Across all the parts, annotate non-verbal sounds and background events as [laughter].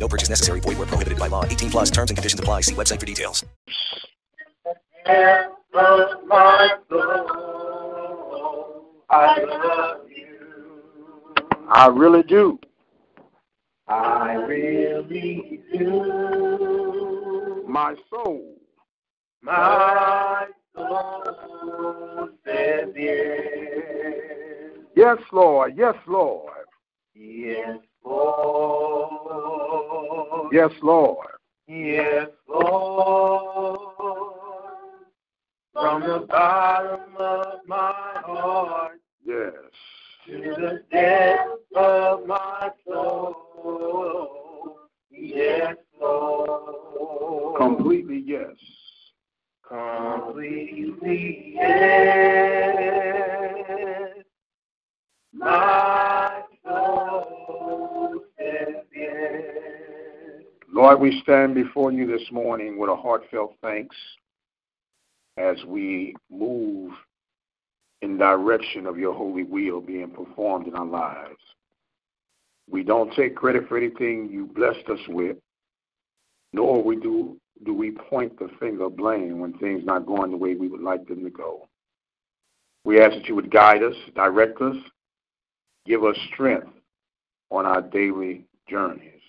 No purchase necessary. Void where prohibited by law. 18 plus terms and conditions apply. See website for details. my soul, I love you. I really do. I really do. My soul. My soul says yes. Yes, Lord. Yes, Lord. Yes, Lord. Yes, Lord. Yes, Lord. From the bottom of my heart Yes. to the depths of my soul. Yes, Lord. Completely yes. Completely yes. My soul Lord, we stand before you this morning with a heartfelt thanks as we move in direction of your holy will being performed in our lives. We don't take credit for anything you blessed us with, nor we do do we point the finger of blame when things not going the way we would like them to go. We ask that you would guide us, direct us, give us strength on our daily journeys,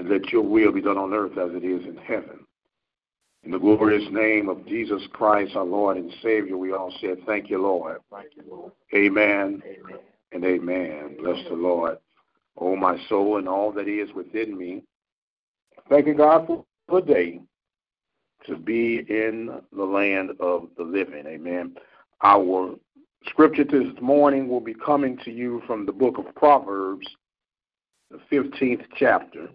and let your will be done on earth as it is in heaven. In the glorious name of Jesus Christ, our Lord and Savior, we all said, Thank you, Lord. Thank you, Lord. Amen Amen. and amen. Bless the Lord, oh my soul, and all that is within me. Thanking God for the day to be in the land of the living. Amen. Our scripture this morning will be coming to you from the book of Proverbs, the 15th chapter.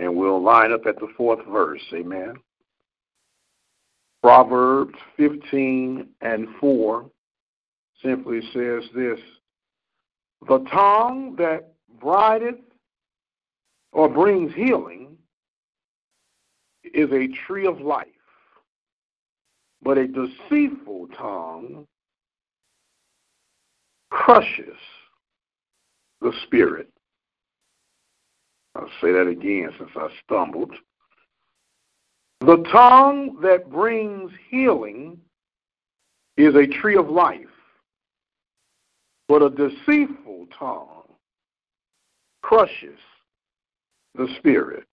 And we'll line up at the fourth verse. Amen. Proverbs 15 and 4 simply says this The tongue that brideth or brings healing is a tree of life, but a deceitful tongue crushes the spirit. I'll say that again since I stumbled. The tongue that brings healing is a tree of life, but a deceitful tongue crushes the spirit.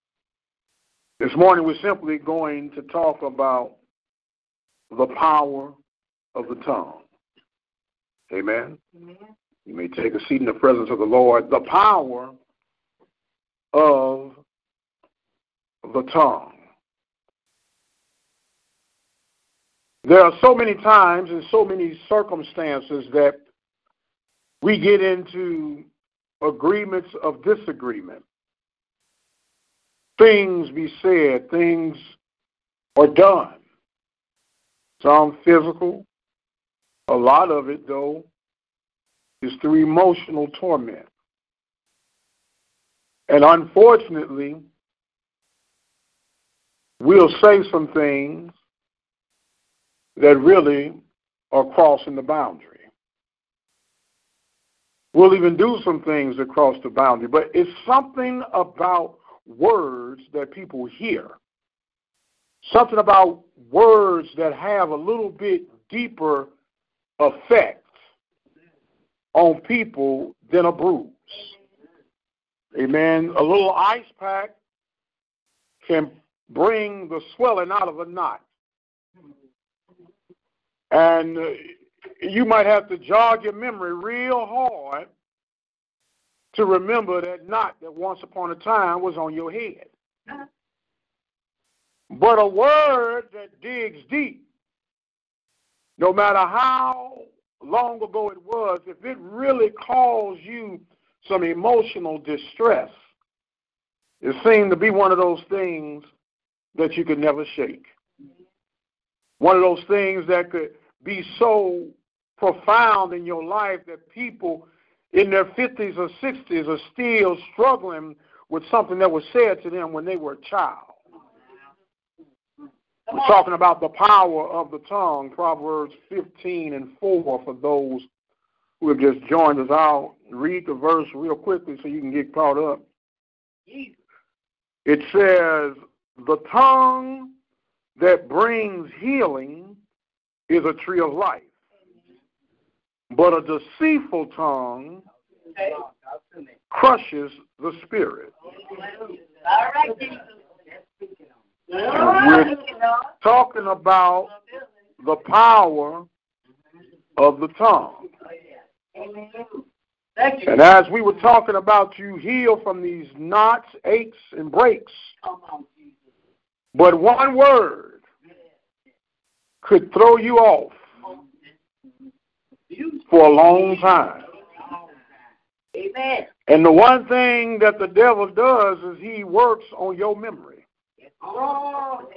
This morning we're simply going to talk about the power of the tongue. Amen. You may take a seat in the presence of the Lord. The power of the tongue. There are so many times and so many circumstances that we get into agreements of disagreement. Things be said, things are done. Some physical. A lot of it, though, is through emotional torment. And unfortunately, we'll say some things that really are crossing the boundary. We'll even do some things that cross the boundary, but it's something about words that people hear. Something about words that have a little bit deeper effect on people than a bruise. Amen. A little ice pack can bring the swelling out of a knot. And uh, you might have to jog your memory real hard to remember that knot that once upon a time was on your head. But a word that digs deep, no matter how long ago it was, if it really calls you some emotional distress, it seemed to be one of those things that you could never shake. One of those things that could be so profound in your life that people in their 50s or 60s are still struggling with something that was said to them when they were a child. We're talking about the power of the tongue, Proverbs 15 and 4 for those who have just joined us. I'll read the verse real quickly so you can get caught up. It says, The tongue that brings healing is a tree of life, but a deceitful tongue crushes the spirit. we're talking about the power of the tongue. And as we were talking about, you heal from these knots, aches, and breaks. But one word could throw you off for a long time. Amen. And the one thing that the devil does is he works on your memory. Oh,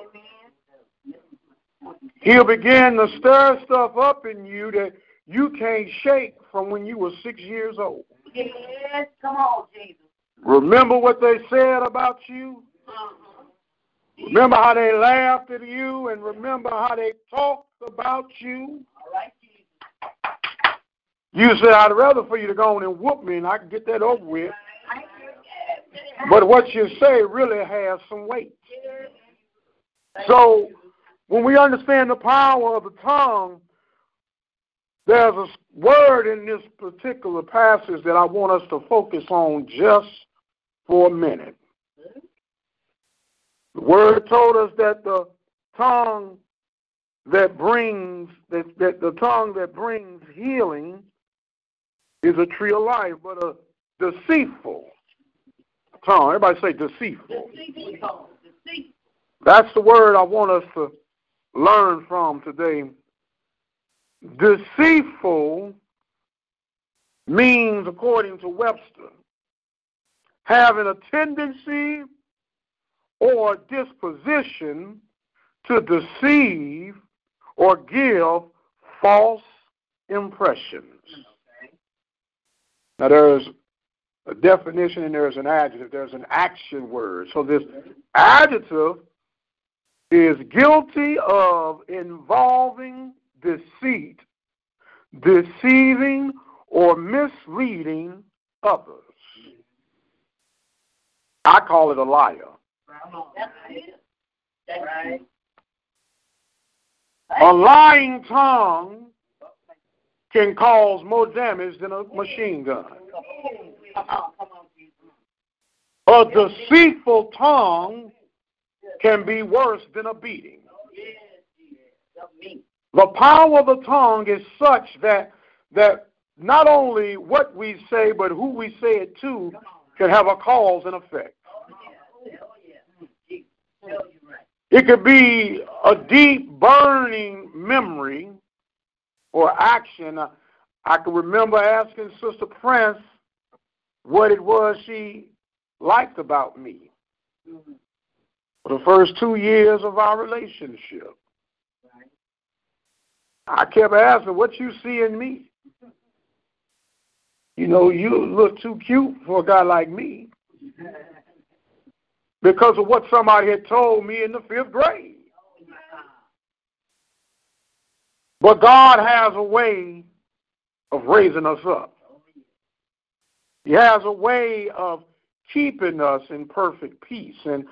He'll begin to stir stuff up in you that you can't shake from when you were six years old. Yes, come on, Jesus. Remember what they said about you? Uh-huh. Remember how they laughed at you and remember how they talked about you? All right, Jesus. You said, I'd rather for you to go on and whoop me and I can get that over with. Thank you. Yes. But what you say really has some weight. So when we understand the power of the tongue, there's a word in this particular passage that I want us to focus on just for a minute. The word told us that the tongue that brings that, that the tongue that brings healing is a tree of life, but a deceitful tongue. Everybody say deceitful. Deceitful. Deceitful. That's the word I want us to learn from today. Deceitful means, according to Webster, having a tendency or disposition to deceive or give false impressions. Now, there's a definition and there's an adjective. There's an action word. So, this adjective is guilty of involving deceit, deceiving, or misleading others. I call it a liar. A lying tongue can cause more damage than a machine gun. A deceitful tongue can be worse than a beating. Yes, Jesus. Help me. The power of the tongue is such that that not only what we say, but who we say it to can have a cause and effect. It could be a deep, burning memory or action. I, I can remember asking Sister Prince what it was she liked about me for the first two years of our relationship. I kept asking, what you see in me? You know, you look too cute for a guy like me because of what somebody had told me in the fifth grade. But God has a way of raising us up. He has a way of keeping us in perfect peace. And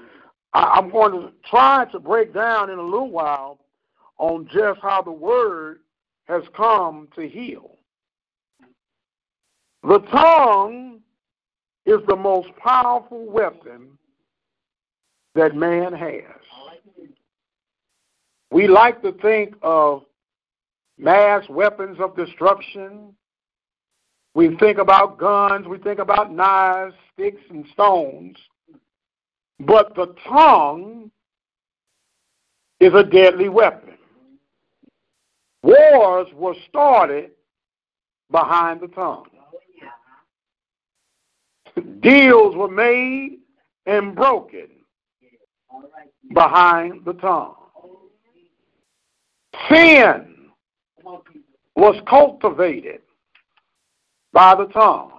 I'm going to try to break down in a little while on just how the Word has come to heal. The tongue is the most powerful weapon that man has. We like to think of mass weapons of destruction. We think about guns, we think about knives, sticks, and stones. But the tongue is a deadly weapon. Wars were started behind the tongue. Deals were made and broken behind the tongue. Sin was cultivated by the tongue.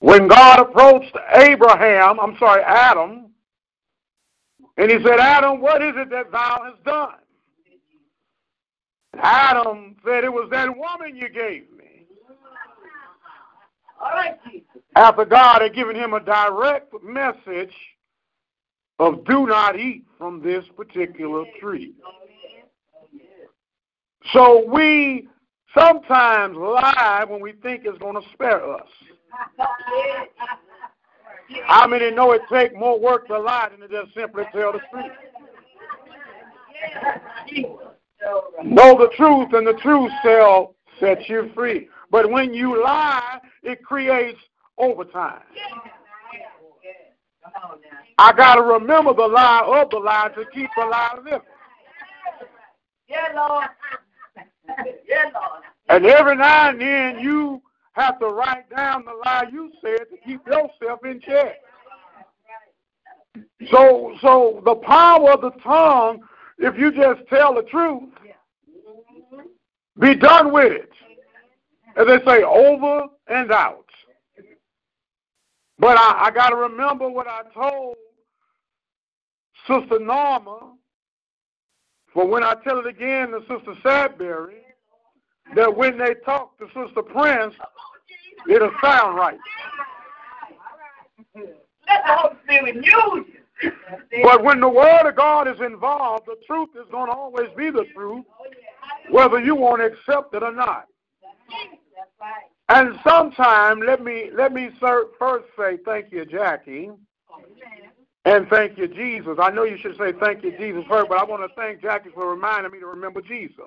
When God approached Abraham, I'm sorry, Adam, and he said, Adam, what is it that thou hast done? Adam said, It was that woman you gave me. After God had given him a direct message of do not eat from this particular tree. So we sometimes lie when we think it's going to spare us. How many know it takes more work to lie than to just simply tell the truth? Know the truth, and the truth shall set you free. But when you lie, it creates overtime. I got to remember the lie of the lie to keep the lie living. Yeah, Lord. Yeah, Lord. And every now and then you have to write down the lie you said to keep yourself in check. So, so the power of the tongue, if you just tell the truth, be done with it. As they say, over and out. But I, I got to remember what I told Sister Norma, for when I tell it again to Sister Sadberry, that when they talk to Sister Prince, it'll sound right. Let the Holy Spirit use But when the Word of God is involved, the truth is going to always be the truth, whether you want to accept it or not. And sometimes, let me let me first say thank you, Jackie, and thank you, Jesus. I know you should say thank you, Jesus first, but I want to thank Jackie for reminding me to remember Jesus.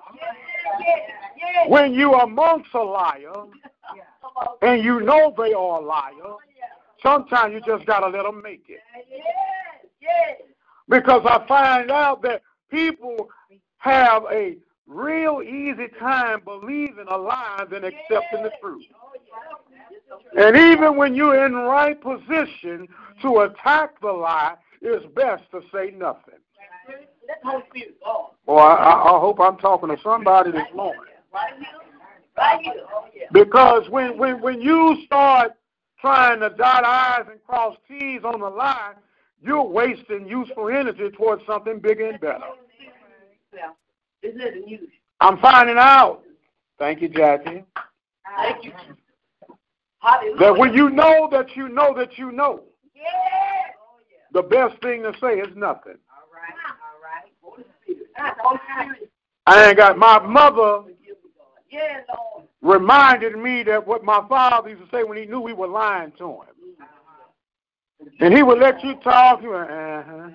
When you are amongst a liar, and you know they are a liar, sometimes you just got to let them make it. Because I find out that people have a real easy time believing a lie than accepting the truth. And even when you're in right position to attack the lie, it's best to say nothing. Well, I, I hope I'm talking to somebody this morning. Because when, when, when you start trying to dot I's and cross T's on the line, you're wasting useful energy towards something bigger and better. Isn't it unusual? I'm finding out. Thank you, Jackie. Thank you. That when you know that you know that you know, the best thing to say is nothing. All right, all right. I ain't got my mother yeah, reminded me that what my father used to say when he knew we were lying to him. And he would let you talk. Uh-huh.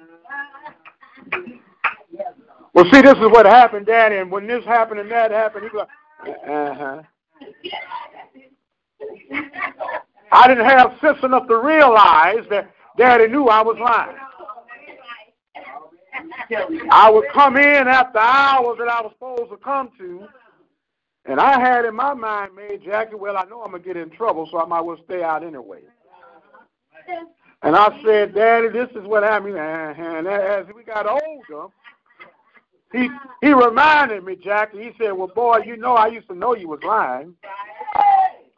Well, see, this is what happened, Daddy, and when this happened and that happened, he was like, uh-huh. I didn't have sense enough to realize that Daddy knew I was lying. I would come in after hours that I was supposed to come to, and I had in my mind made, Jackie, well, I know I'm going to get in trouble, so I might as well stay out anyway. And I said, Daddy, this is what happened. And as we got older, he he reminded me, Jackie. He said, "Well, boy, you know I used to know you was lying."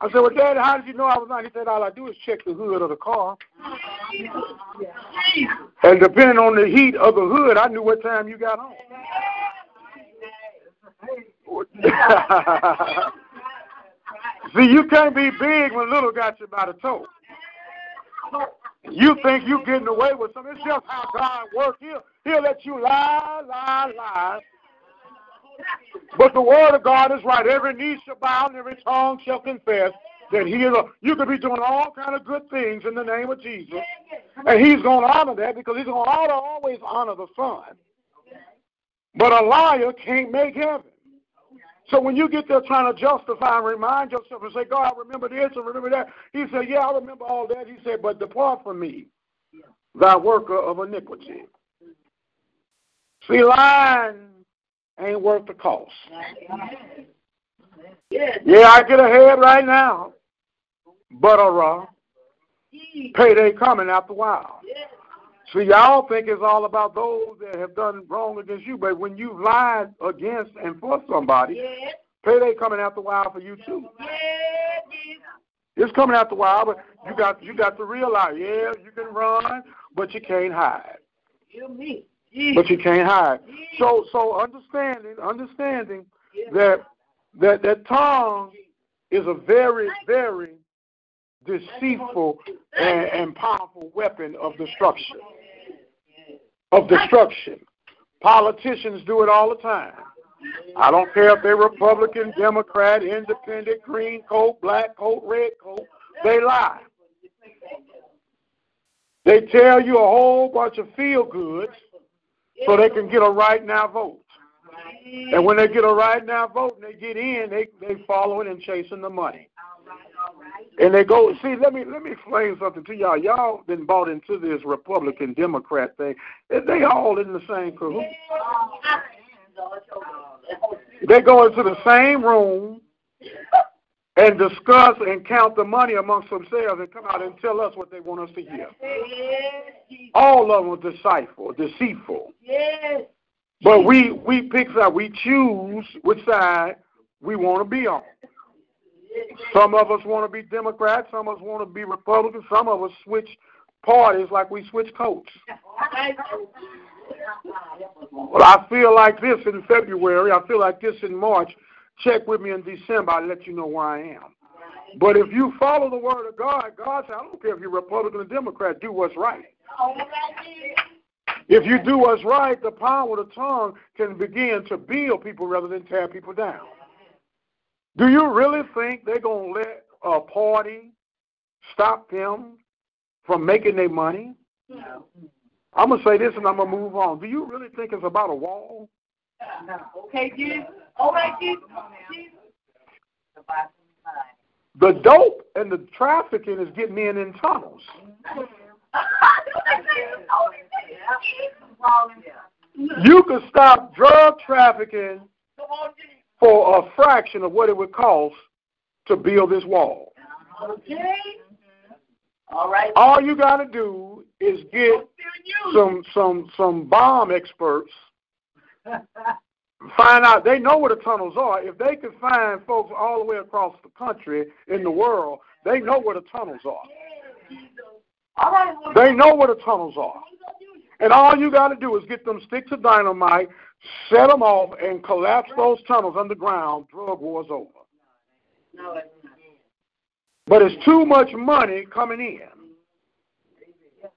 I said, "Well, Daddy, how did you know I was lying?" He said, "All I do is check the hood of the car, and depending on the heat of the hood, I knew what time you got home." [laughs] See, you can't be big when little got you by the toe. You think you're getting away with something. It's just how God works. He'll, he'll let you lie, lie, lie. But the word of God is right. Every knee shall bow and every tongue shall confess that he is a, you could be doing all kind of good things in the name of Jesus. And he's going to honor that because he's going to always honor the Son. But a liar can't make heaven. So when you get there trying to justify and remind yourself and say, God, I remember this and remember that, he said, Yeah, I remember all that. He said, But depart from me, thou worker of iniquity. See, lying ain't worth the cost. Yeah, I get ahead right now. But a raw. Payday coming after a while. See, y'all think it's all about those that have done wrong against you, but when you lied against and for somebody, payday coming after a while for you too. It's coming after a while, but you got you got to realize, yeah, you can run, but you can't hide. But you can't hide. So so understanding understanding that that that tongue is a very very deceitful and, and powerful weapon of destruction. Of destruction. Politicians do it all the time. I don't care if they're Republican, Democrat, Independent, green coat, black coat, red coat. They lie. They tell you a whole bunch of feel goods so they can get a right now vote. And when they get a right now vote and they get in, they they following and chasing the money. And they go see. Let me let me explain something to y'all. Y'all been bought into this Republican Democrat thing. They all in the same cahoot. They go into the same room and discuss and count the money amongst themselves and come out and tell us what they want us to hear. All of them are deceitful, deceitful. But we we pick side. We choose which side we want to be on. Some of us want to be Democrats. Some of us want to be Republicans. Some of us switch parties like we switch coats. Well, I feel like this in February. I feel like this in March. Check with me in December. I'll let you know where I am. But if you follow the word of God, God said, I don't care if you're Republican or Democrat, do what's right. If you do what's right, the power of the tongue can begin to build people rather than tear people down. Do you really think they're going to let a party stop them from making their money? No. I'm going to say this and I'm going to move on. Do you really think it's about a wall? No. Okay, Jesus. All right, Jesus. The dope and the trafficking is getting in in tunnels. [laughs] You could stop drug trafficking for a fraction of what it would cost to build this wall. Okay. All right. All you got to do is get some some some bomb experts. Find out they know where the tunnels are. If they could find folks all the way across the country in the world, they know where the tunnels are. They know where the tunnels are. And all you got to do is get them sticks of dynamite, set them off, and collapse those tunnels underground. Drug war's over. No, it's not. But it's too much money coming in.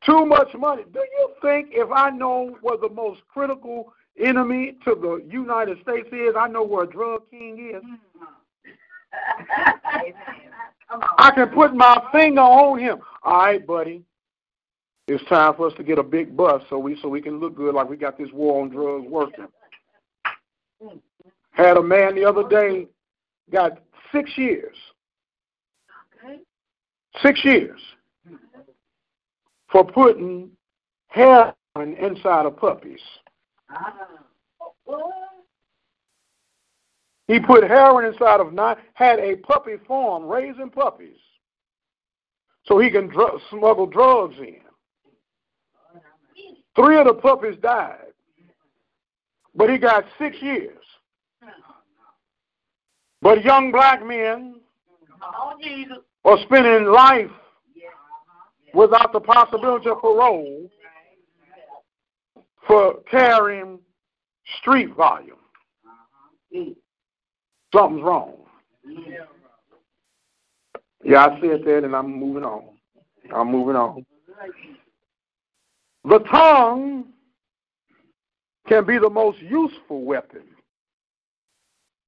Too much money. Do you think if I know where the most critical enemy to the United States is, I know where a drug king is? [laughs] I can put my finger on him. All right, buddy. It's time for us to get a big bus so we so we can look good like we got this war on drugs working. Had a man the other day got six years. Six years for putting heroin inside of puppies. He put heroin inside of nine, had a puppy farm raising puppies so he can dr- smuggle drugs in. Three of the puppies died, but he got six years. But young black men are spending life without the possibility of parole for carrying street volume. Something's wrong. Yeah, I said that and I'm moving on. I'm moving on. The tongue can be the most useful weapon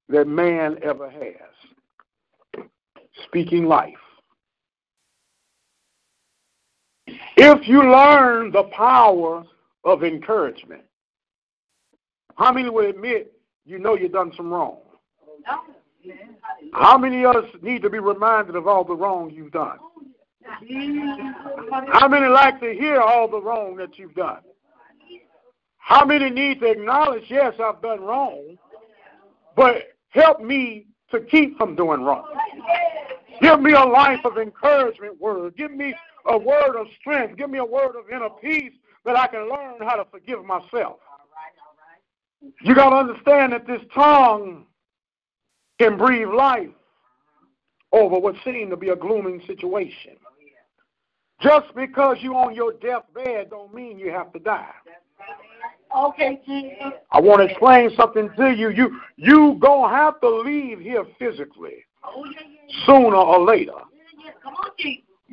that man ever has. Speaking life. If you learn the power of encouragement, how many will admit you know you've done some wrong? Oh, how many of us need to be reminded of all the wrong you've done? How many like to hear all the wrong that you've done? How many need to acknowledge, yes, I've done wrong, but help me to keep from doing wrong? Give me a life of encouragement word. Give me a word of strength. Give me a word of inner peace that I can learn how to forgive myself. You got to understand that this tongue can breathe life over what seemed to be a glooming situation. Just because you're on your deathbed don't mean you have to die. Okay, Jesus. I want to explain something to you. You you gonna have to leave here physically Oh, yeah, yeah, sooner or later, yeah, yeah. Come on,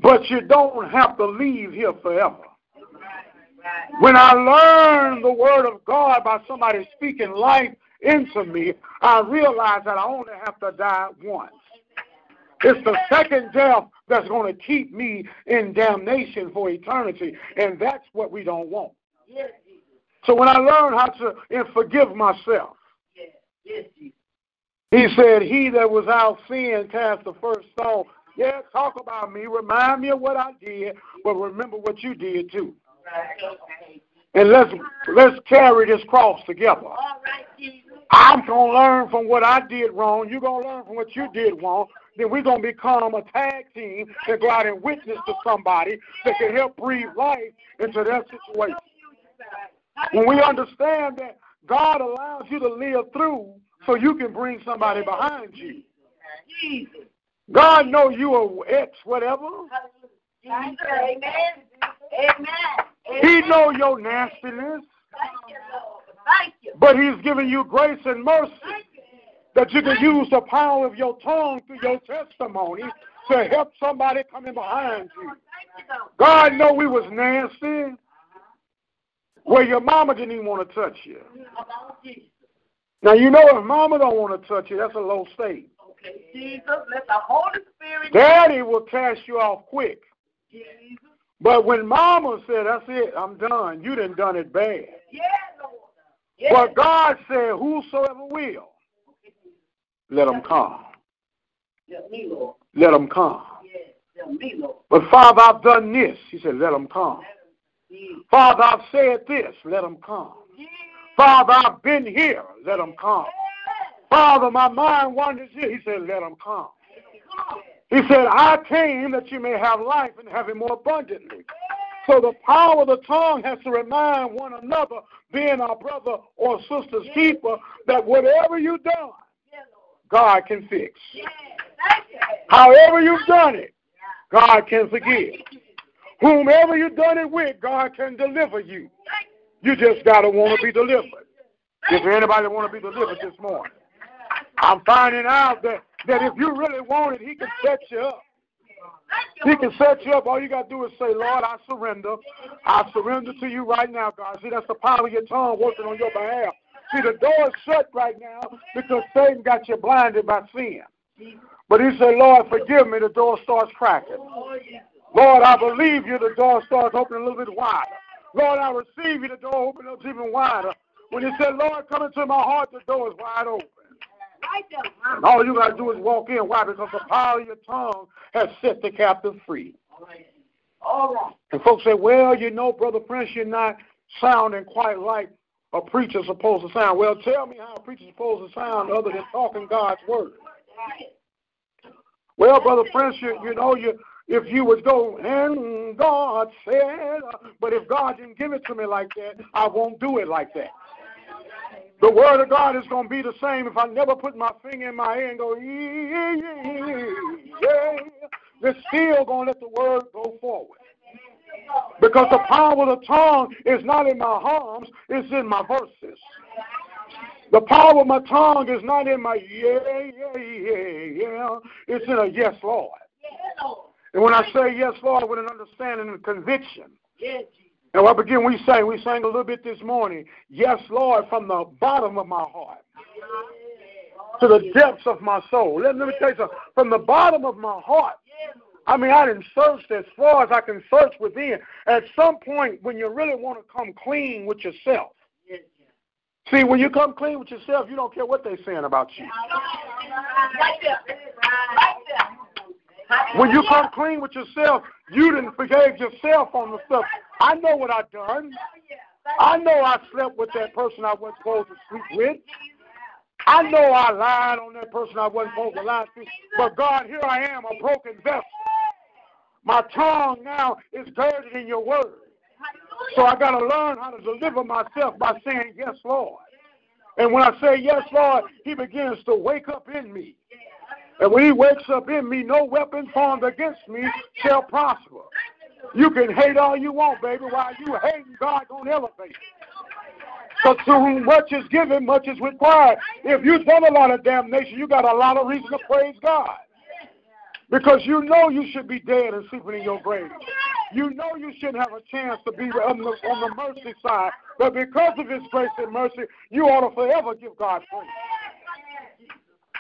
but you don't have to leave here forever. Right, right. When I learned the word of God by somebody speaking life into me, I realized that I only have to die once. It's the second death that's going to keep me in damnation for eternity, and that's what we don't want. Yes, So when I learned how to and forgive myself, Yes, yes, he said, He that was out sin cast the first stone. Yeah, talk about me. Remind me of what I did, but remember what you did too. Right, okay. And let's let's carry this cross together. All right, Jesus. I'm gonna learn from what I did wrong. You're gonna learn from what you did wrong. Then we're gonna become a tag team and go out and witness to somebody that can help breathe life into their situation. When we understand that God allows you to live through so you can bring somebody behind you. God know you are ex whatever. Amen. Amen. He know your nastiness, Thank you, Thank you. but he's giving you grace and mercy Thank you. That you can use the power of your tongue through your testimony to help somebody coming behind you. Thank you, Lord. God know we was nasty. Where your mama didn't even want to touch you. Come on, Jesus. Now you know if mama don't want to touch you, that's a low state. Okay, Jesus, let the Holy Spirit. Daddy will cast you off quick. Jesus. But when mama said, That's it, I'm done, you done done it bad. Yeah, Lord. Yeah. But God said, Whosoever will, let them come. Help me, Lord. Let them come. Yeah, help me, Lord. But Father, I've done this. He said, Let them come. Father, I've said this. Let them come. Father, I've been here. Let them come. Father, my mind wanders here. He said, Let them come. He said, I came that you may have life and have it more abundantly. So the power of the tongue has to remind one another, being our brother or sister's keeper, that whatever you've done. God can fix. However you've done it, God can forgive. Whomever you've done it with, God can deliver you. You just got to want to be delivered. There anybody want to be delivered this morning? I'm finding out that, that if you really want it, He can set you up. He can set you up. All you got to do is say, Lord, I surrender. I surrender to you right now, God. See, that's the power of your tongue working on your behalf. See, the door is shut right now because Satan got you blinded by sin. But he said, Lord, forgive me. The door starts cracking. Lord, I believe you. The door starts opening a little bit wider. Lord, I receive you. The door opens up even wider. When he said, Lord, come into my heart, the door is wide open. And all you got to do is walk in. Why? Because the power of your tongue has set the captive free. All right. And folks say, well, you know, Brother Prince, you're not sounding quite like a preacher's supposed to sound. Well, tell me how a preacher's supposed to sound other than talking God's word. Well, Brother Prince, you, you know, you if you would go, and God said, uh, but if God didn't give it to me like that, I won't do it like that. The word of God is going to be the same if I never put my finger in my ear and go, yeah, yeah, yeah. They're still going to let the word go forward. Because the power of the tongue is not in my arms, it's in my verses. The power of my tongue is not in my yeah, yeah, yeah, yeah. It's in a yes, Lord. And when I say yes, Lord, with an understanding and conviction, and what begin we sang, we sang a little bit this morning, yes, Lord, from the bottom of my heart to the depths of my soul. Let, let me tell you something. From the bottom of my heart, I mean, I didn't search as far as I can search within. At some point, when you really want to come clean with yourself, Yes, see, when you come clean with yourself, you don't care what they're saying about you. Right there. Right there. When you come clean with yourself, you didn't forgave yourself on the stuff. I know what I done. I know I slept with that person I wasn't supposed to sleep with. I know I lied on that person I wasn't supposed to lie to. But God, here I am, a broken vessel. My tongue now is girded in your word. So I got to learn how to deliver myself by saying, Yes, Lord. And when I say, Yes, Lord, He begins to wake up in me. And when He wakes up in me, no weapon formed against me shall prosper. You can hate all you want, baby. While you hating, God gonna elevate. Because to whom much is given, much is required. If you tell a lot of damnation, you got a lot of reason to praise God. Because you know you should be dead and sleeping in your grave. You know you shouldn't have a chance to be on the, on the mercy side. But because of His grace and mercy, you ought to forever give God praise.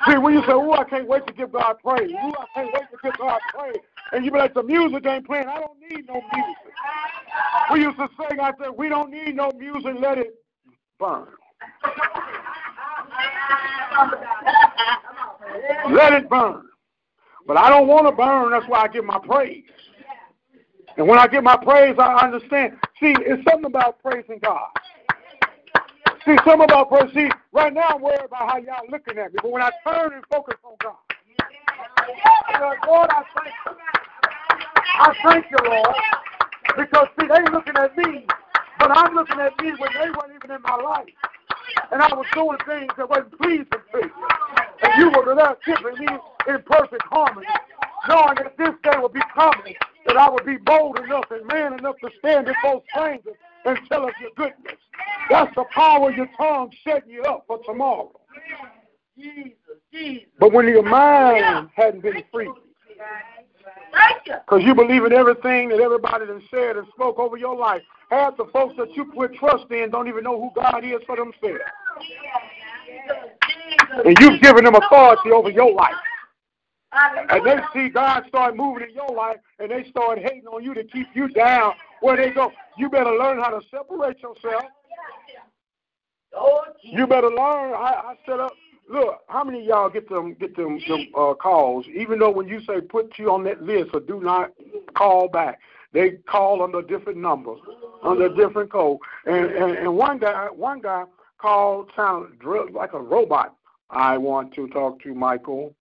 See, when you say, oh, I can't wait to give God praise. Oh, I can't wait to give God praise. And you be like, the music ain't playing. I don't need no music. We used to sing, I said, we don't need no music. Let it burn. Let it burn. But I don't want to burn. That's why I give my praise. And when I give my praise, I understand. See, it's something about praising God. See, something about praise. See, right now I'm worried about how y'all looking at me. But when I turn and focus on God, Lord, I thank you. I thank you, Lord. Because, see, they looking at me, but I'm looking at me when they weren't even in my life. And I was doing things that wasn't pleasing to you. And you were there keeping me in perfect harmony, knowing that this day would be coming, that I would be bold enough and man enough to stand before strangers and tell of your goodness. That's the power of your tongue setting you up for tomorrow. But when your mind hadn't been free, because you believe in everything that everybody that said and spoke over your life, half the folks that you put trust in don't even know who God is for themselves. And you've given them authority over your life. And they see God start moving in your life and they start hating on you to keep you down where they go. You better learn how to separate yourself. Oh, You better learn. I, I set up. Look, how many of y'all get them get them, them uh, calls? Even though when you say put you on that list or do not call back, they call under different numbers, under a different code. And, and and one guy one guy called sound like a robot. I want to talk to Michael.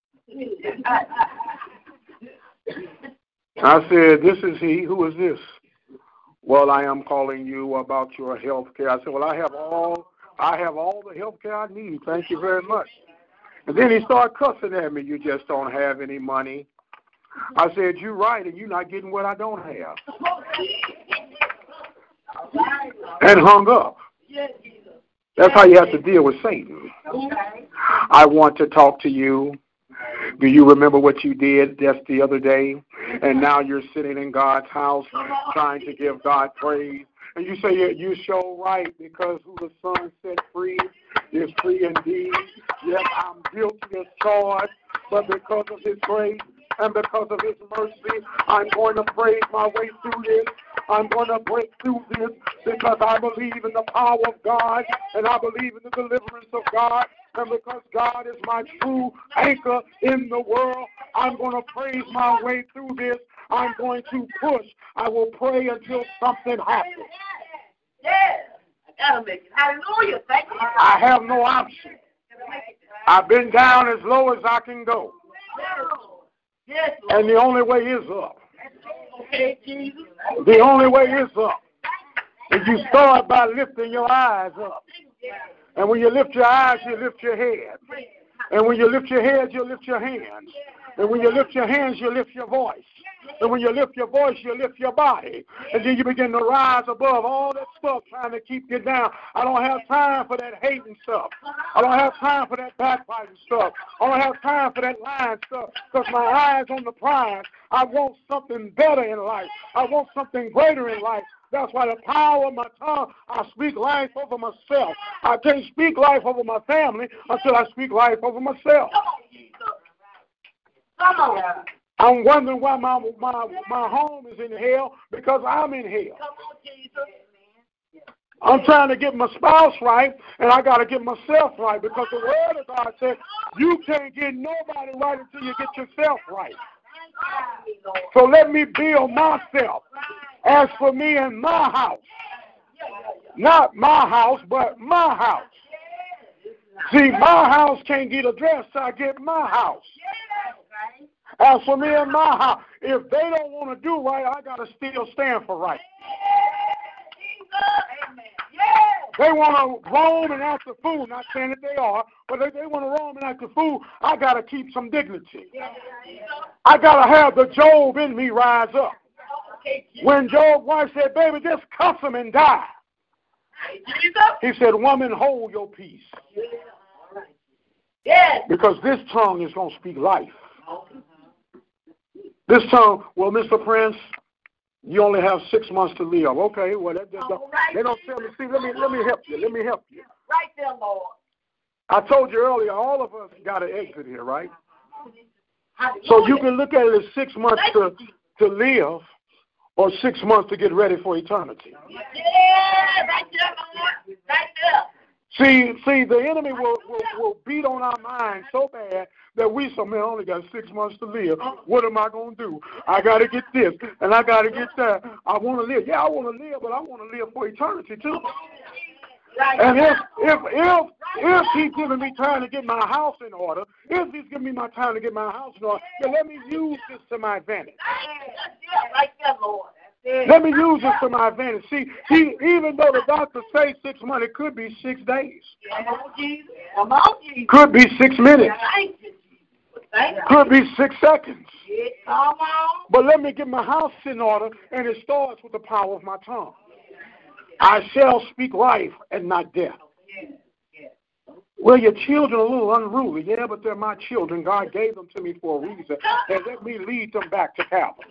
I said, This is he. Who is this? Well, I am calling you about your health care. I said, Well, I have all I have all the health care I need. Thank you very much. And then he started cussing at me, You just don't have any money. I said, You're right, and you're not getting what I don't have. And hung up. That's how you have to deal with Satan. I want to talk to you. Do you remember what you did just the other day? And now you're sitting in God's house trying to give God praise. And you say you show right because who the Son set free is free indeed. Yes, I'm guilty as charged, but because of His grace and because of His mercy, I'm going to praise my way through this. I'm going to break through this because I believe in the power of God and I believe in the deliverance of God. And because God is my true anchor in the world, I'm going to praise my way through this. I'm going to push. I will pray until something happens. Yes. I gotta make it. Hallelujah. Thank you. I have no option. I've been down as low as I can go. Yes, And the only way is up. Okay, Jesus. The only way is up. And you start by lifting your eyes up. And when you lift your eyes, you lift your head. And when you lift your head, you lift your hands. And when you lift your hands, you lift your voice. And when you lift your voice, you lift your body. And then you begin to rise above all that stuff trying to keep you down. I don't have time for that hating stuff. I don't have time for that backbiting stuff. I don't have time for that lying stuff because my eyes on the prize. I want something better in life. I want something greater in life. That's why the power of my tongue, I speak life over myself. I can't speak life over my family until I speak life over myself. Come on, Jesus. Come on. I'm wondering why my my my home is in hell because I'm in hell. Come on, Jesus. I'm trying to get my spouse right, and I got to get myself right because the Word of God says you can't get nobody right until you get yourself right. So let me build myself. As for me and my house, not my house, but my house. See, my house can't get addressed till I get my house. Uh, As for me and my house, if they don't want to do right, I got to still stand for right. They want to roam and act the fool. Not saying that they are, but if they want to roam and act the fool, I got to keep some dignity. I got to have the Job in me rise up. When Job's wife said, baby, just cuss him and die. He said, woman, hold your peace. Yes. Because this tongue is going to speak life. This time, well, Mr. Prince, you only have six months to live. Okay, well, that, that, All right. they don't tell me. See, let me let me help you. Let me help you. Right there, Lord. I told you earlier, all of us got an exit here, right? So you can look at it as six months to to live, or six months to get ready for eternity. Yeah, right there, Lord. Right there. See, see, the enemy will, will, will beat on our mind so bad that we some man, only got six months to live. What am I going to do? I got to get this, and I got to get that. I want to live. Yeah, I want to live, but I want to live for eternity, too. And if if if if he's giving me time to get my house in order, if he's giving me my time to get my house in order, then let me use this to my advantage. Right there, Lord. Let me use this to my advantage. See, he even though the doctor say six months, it could be six days, Come on, Jesus. Come on, Jesus. could be six minutes, could be six seconds. Yeah, Come on. But let me get my house in order, and it starts with the power of my tongue. I shall speak life and not death. Well, your children are a little unruly. Yeah, but they're my children. God gave them to me for a reason. And let me lead them back to Calvary.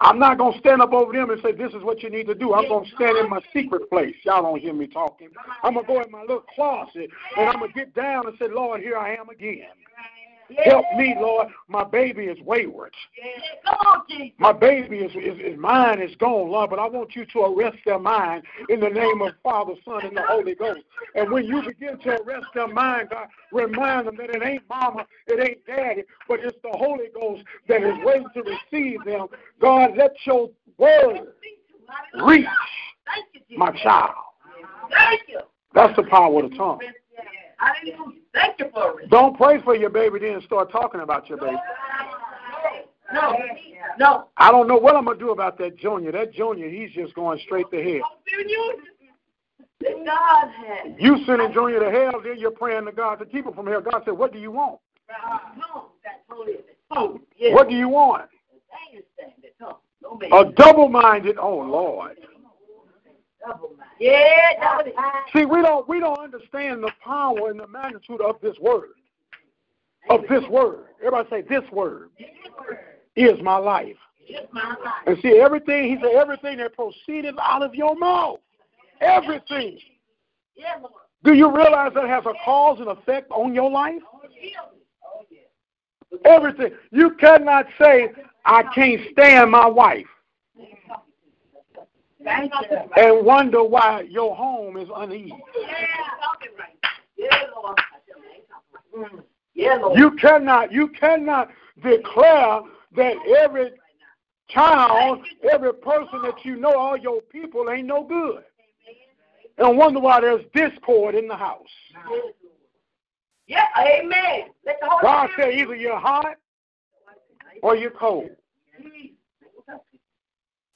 I'm not going to stand up over them and say, this is what you need to do. I'm going to stand in my secret place. Y'all don't hear me talking. I'm going to go in my little closet, and I'm going to get down and say, Lord, here I am again. Help me, Lord. My baby is wayward. Yes. On. My baby is, is, is mine is gone, Lord, but I want you to arrest their mind in the name of Father, Son, and the Holy Ghost. And when you begin to arrest their mind, God, remind them that it ain't mama, it ain't daddy, but it's the Holy Ghost that is waiting to receive them. God, let your word reach Thank you, Jesus. my child. Thank you. That's the power of the tongue. Hallelujah. Thank you for it. Don't pray for your baby, then start talking about your baby. No, no. I don't know what I'm going to do about that junior. That junior, he's just going straight to hell. God. You sending Junior to hell, then you're praying to God to keep him from hell. God said, What do you want? No, that's holy. Oh, yes. What do you want? Dang it, dang it. No, no, man. A double minded, oh Lord. Double mind. Yeah, double. See, we don't we don't understand the power and the magnitude of this word. Of this word. Everybody say this word is my life. It's my life. And see everything, he said, everything that proceeded out of your mouth. Everything. Yeah, Lord. Do you realize that has a cause and effect on your life? Oh. Oh, yeah. Everything. You cannot say, I can't stand my wife. And wonder why your home is uneasy. Yeah. Yeah, Lord. Yeah, Lord. You cannot, you cannot declare that every child, every person that you know, all your people ain't no good. And wonder why there's discord in the house. Yeah, amen. Let the Holy God said either you're hot or you're cold.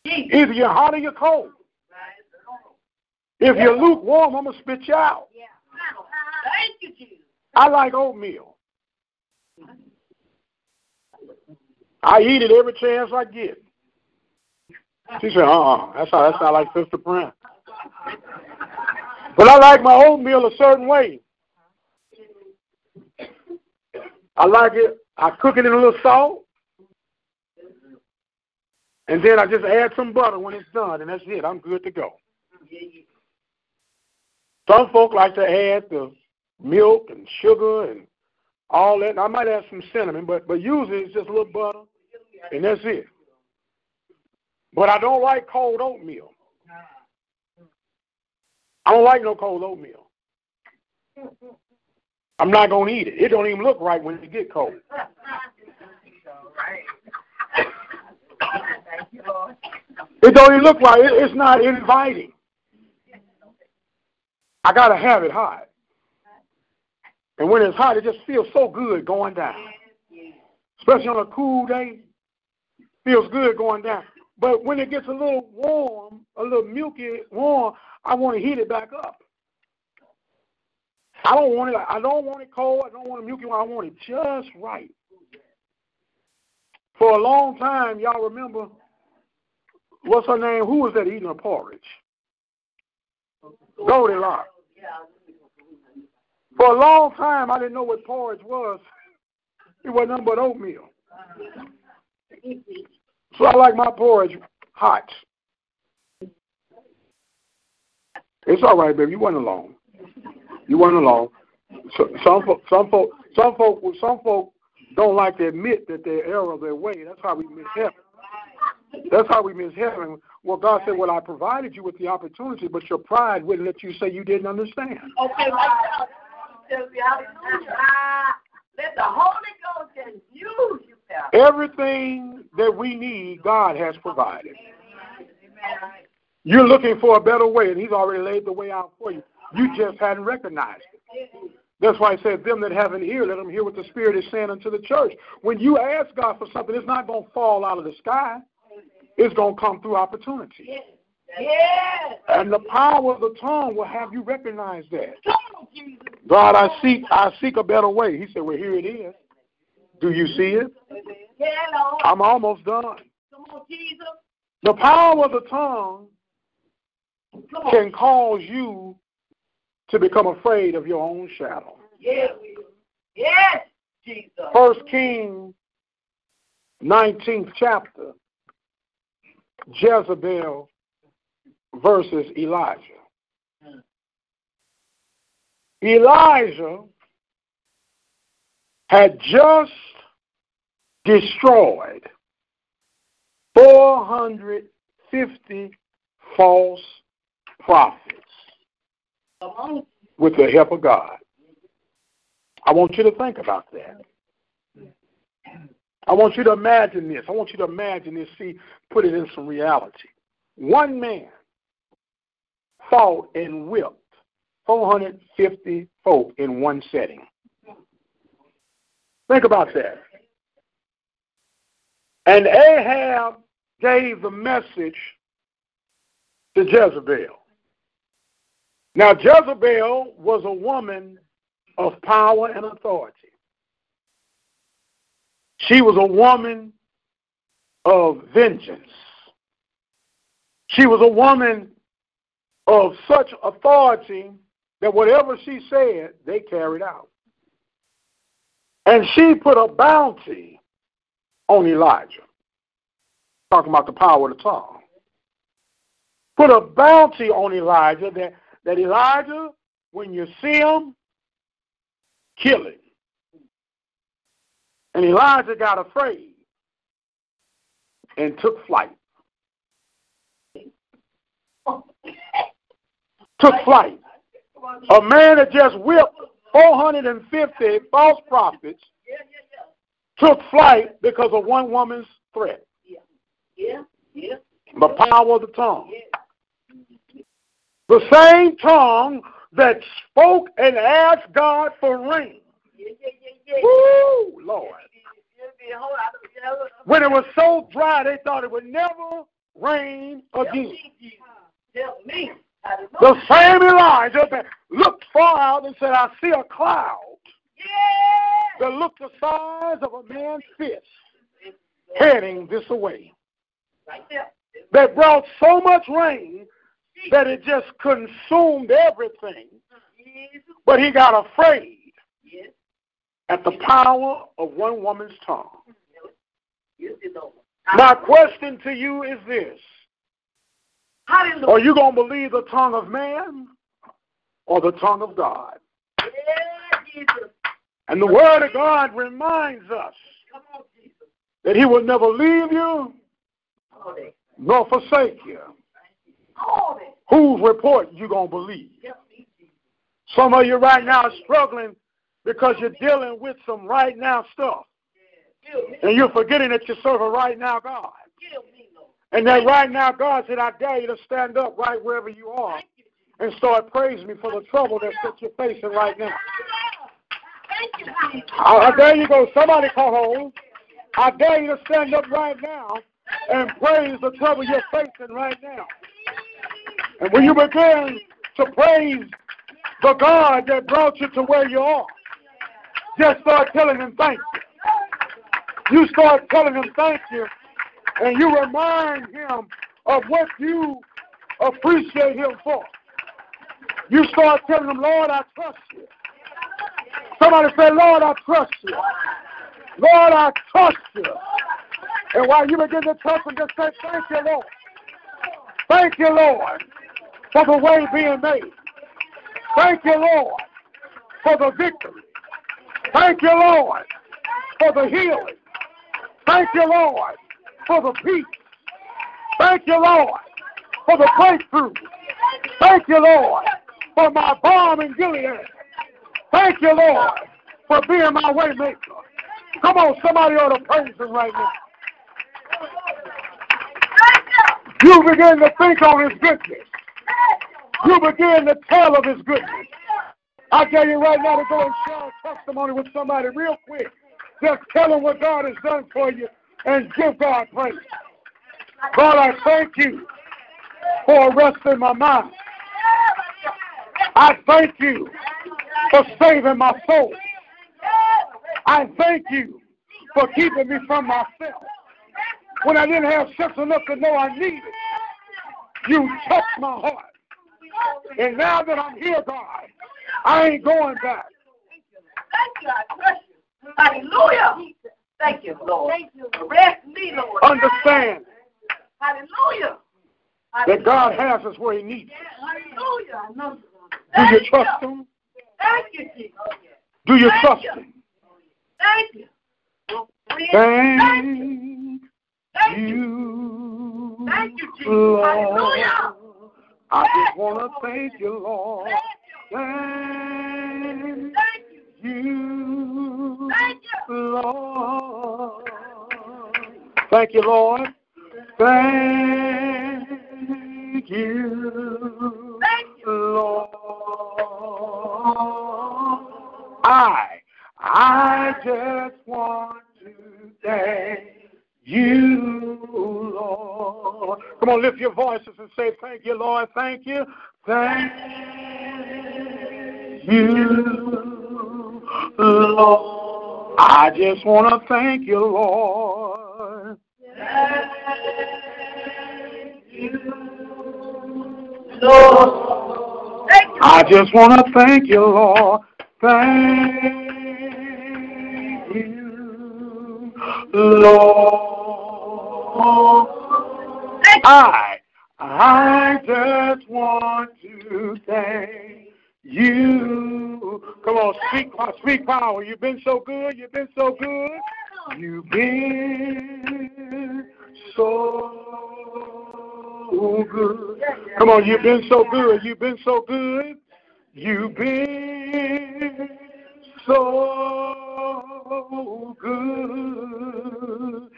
Either you're hot or you're cold. If you're lukewarm, I'm going to spit you out. Thank you, Jesus. I like oatmeal. I eat it every chance I get. She said, uh-uh, that's how that sounds like Sister Brent. But I like my oatmeal a certain way. I like it, I cook it in a little salt, and then I just add some butter when it's done, and that's it. I'm good to go. Some folk like to add the milk and sugar and all that. I might add some cinnamon, but but usually it's just a little butter, and that's it. But I don't like cold oatmeal. I don't like no cold oatmeal. I'm not gonna eat it. It don't even look right when it get cold. It don't even look like it, it's not inviting. I gotta have it hot. And when it's hot, it just feels so good going down. especially on a cool day. Feels good going down. But when it gets a little warm, a little milky warm, I want to heat it back up. I don't want it. I don't want it cold. I don't want it milky. I want it just right. For a long time, y'all remember what's her name? Who was that eating her porridge? Goldilocks. For a long time, I didn't know what porridge was. [laughs] It was nothing but oatmeal. So I like my porridge hot. It's all right, baby. You weren't alone. You weren't alone. So, some folk, some folk, some folk, some folk don't like to admit that they're error of their way. That's how we miss heaven. That's how we miss heaven. Well, God said, "Well, I provided you with the opportunity, but your pride wouldn't let you say you didn't understand." Okay, ah, Let the Holy Ghost use you, Everything that we need, God has provided. You're looking for a better way, and He's already laid the way out for you. You just hadn't recognized it. That's why I said, Them that have an ear, let them hear what the Spirit is saying unto the church. When you ask God for something, it's not going to fall out of the sky, it's going to come through opportunity. Yes. And the power of the tongue will have you recognize that. God, I seek I seek a better way. He said, Well, here it is. Do you see it? Hello. I'm almost done. Come on, Jesus. The power of the tongue can cause you to become afraid of your own shadow. Yes. Yes, Jesus. First King, 19th chapter, Jezebel versus Elijah. Elijah had just destroyed 450 false prophets with the help of God. I want you to think about that. I want you to imagine this. I want you to imagine this, see, put it in some reality. One man fought and whipped 450 folk in one setting. Think about that. And Ahab gave the message to Jezebel. Now, Jezebel was a woman of power and authority. She was a woman of vengeance. She was a woman of such authority that whatever she said, they carried out. And she put a bounty on Elijah. Talking about the power of the tongue. Put a bounty on Elijah that, that Elijah, when you see him, kill him. And Elijah got afraid and took flight. Took flight. A man that just whipped 450 false prophets took flight because of one woman's threat. The power of the tongue. The same tongue that spoke and asked God for rain. Woo, Lord. When it was so dry, they thought it would never rain again. The same Elijah that looked far out and said, I see a cloud that looked the size of a man's fist heading this away. That brought so much rain that it just consumed everything. But he got afraid. At the power of one woman's tongue. Yes, it's over. My question to you is this Are you going to believe the tongue of man or the tongue of God? And the Word of God reminds us Come on, Jesus. that He will never leave you nor forsake you. Whose report you going to believe? Help me, Jesus. Some of you right now are struggling because you're dealing with some right now stuff. And you're forgetting that you serve a right now God. And that right now God said, I dare you to stand up right wherever you are and start praising me for the trouble that, you're facing right now. Uh, there you go. Somebody call home. I dare you to stand up right now and praise the trouble you're facing right now. And when you begin to praise the God that brought you to where you are, just start telling him thank you. You start telling him thank you, and you remind him of what you appreciate him for. You start telling him, Lord, I trust you. Somebody say, Lord, I trust you. Lord, I trust you. And while you begin to trust him, just say, thank you, Lord. Thank you, Lord, for the way being made. Thank you, Lord, for the victory. Thank you, Lord, for the healing. Thank you, Lord, for the peace. Thank you, Lord, for the breakthrough. Thank you, Lord, for my balm in Gilead. Thank you, Lord, for being my waymaker. Come on, somebody ought to praise him right now. You begin to think on his goodness. You begin to tell of his goodness. I tell you right now to go and a testimony with somebody real quick. Just tell them what God has done for you and give God praise. God, I thank you for arresting my mind. I thank you for saving my soul. I thank you for keeping me from myself. When I didn't have sense enough to know I needed, you touched my heart. And now that I'm here, God, I ain't going back. Thank you. I trust you. Hallelujah. Thank you, Lord. Thank you. Arrest me, Lord. Understand Hallelujah. that God has us where He needs us. Hallelujah. Do you trust Him? Thank you, Jesus. Do you trust. Him? Thank you. Thank Thank you. you, Thank you, Jesus. Hallelujah. I just want to thank you, Lord. Thank Thank you. You, Thank you. Lord. Thank you, Lord. Thank you, Thank you. Lord. I, I just want to thank you, Lord. Come on, lift your voices and say, Thank you, Lord. Thank you. Thank you, Lord. I just want to thank you, Lord. Thank you. Lord. I just want to thank you, Lord. Thank you, Lord. I, I just want to thank you. Come on, speak, speak power. You've been so good. You've been so good. You've been so good. Come on, you've been so good. You've been so good. You've been so good.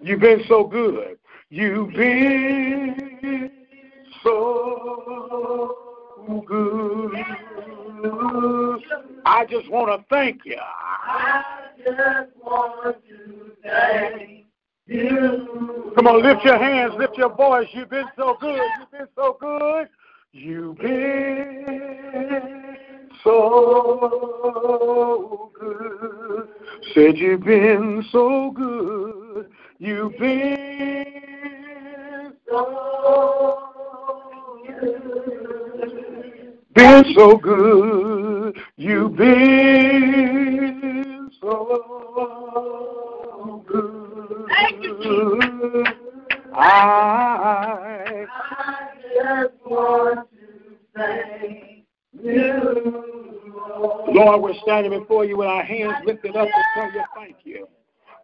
You've been so good. You've been so good. I just want to thank you. I just want to thank you. Come on, lift your hands, lift your voice. You've been so good. You've been so good. You've been so good. Said you've been so good. You've been so. Been so good. You've been so good. Thank you, I I just want to thank you. Lord, we're standing before you with our hands lifted up to tell you thank you.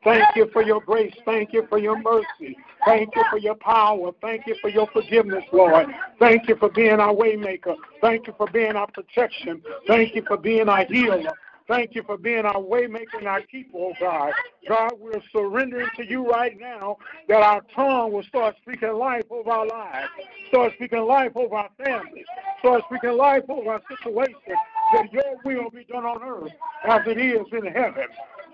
Thank you for your grace. Thank you for your mercy. Thank you for your power. Thank you for your forgiveness, Lord. Thank you for being our waymaker. Thank you for being our protection. Thank you for being our healer. Thank you for being our waymaker and our keeper, oh God. God, we're surrendering to you right now that our tongue will start speaking life over our lives, start speaking life over our families, start speaking life over our situations, that your will be done on earth as it is in heaven.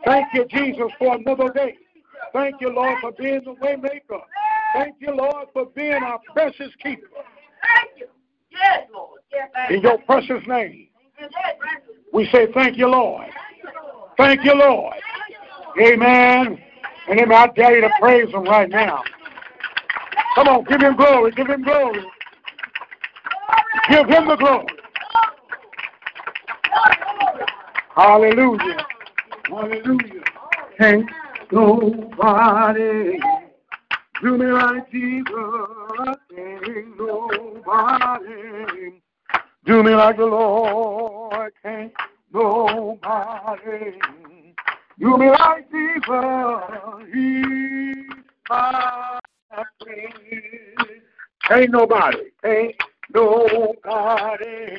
Thank you, Jesus, for another day. Thank you, Lord, for being the way maker. Thank you, Lord, for being our precious keeper. Thank you. Yes, Lord. Yes, In your precious name, we say thank you, Lord. Thank you, Lord. Amen. And amen. I dare you to praise him right now. Come on, give him glory. Give him glory. Give him the glory. Hallelujah. Hallelujah. Ain't nobody do me like Jesus. Ain't nobody do me like the Lord. Ain't nobody do me like Jesus. He's my friend. Ain't nobody. Ain't nobody.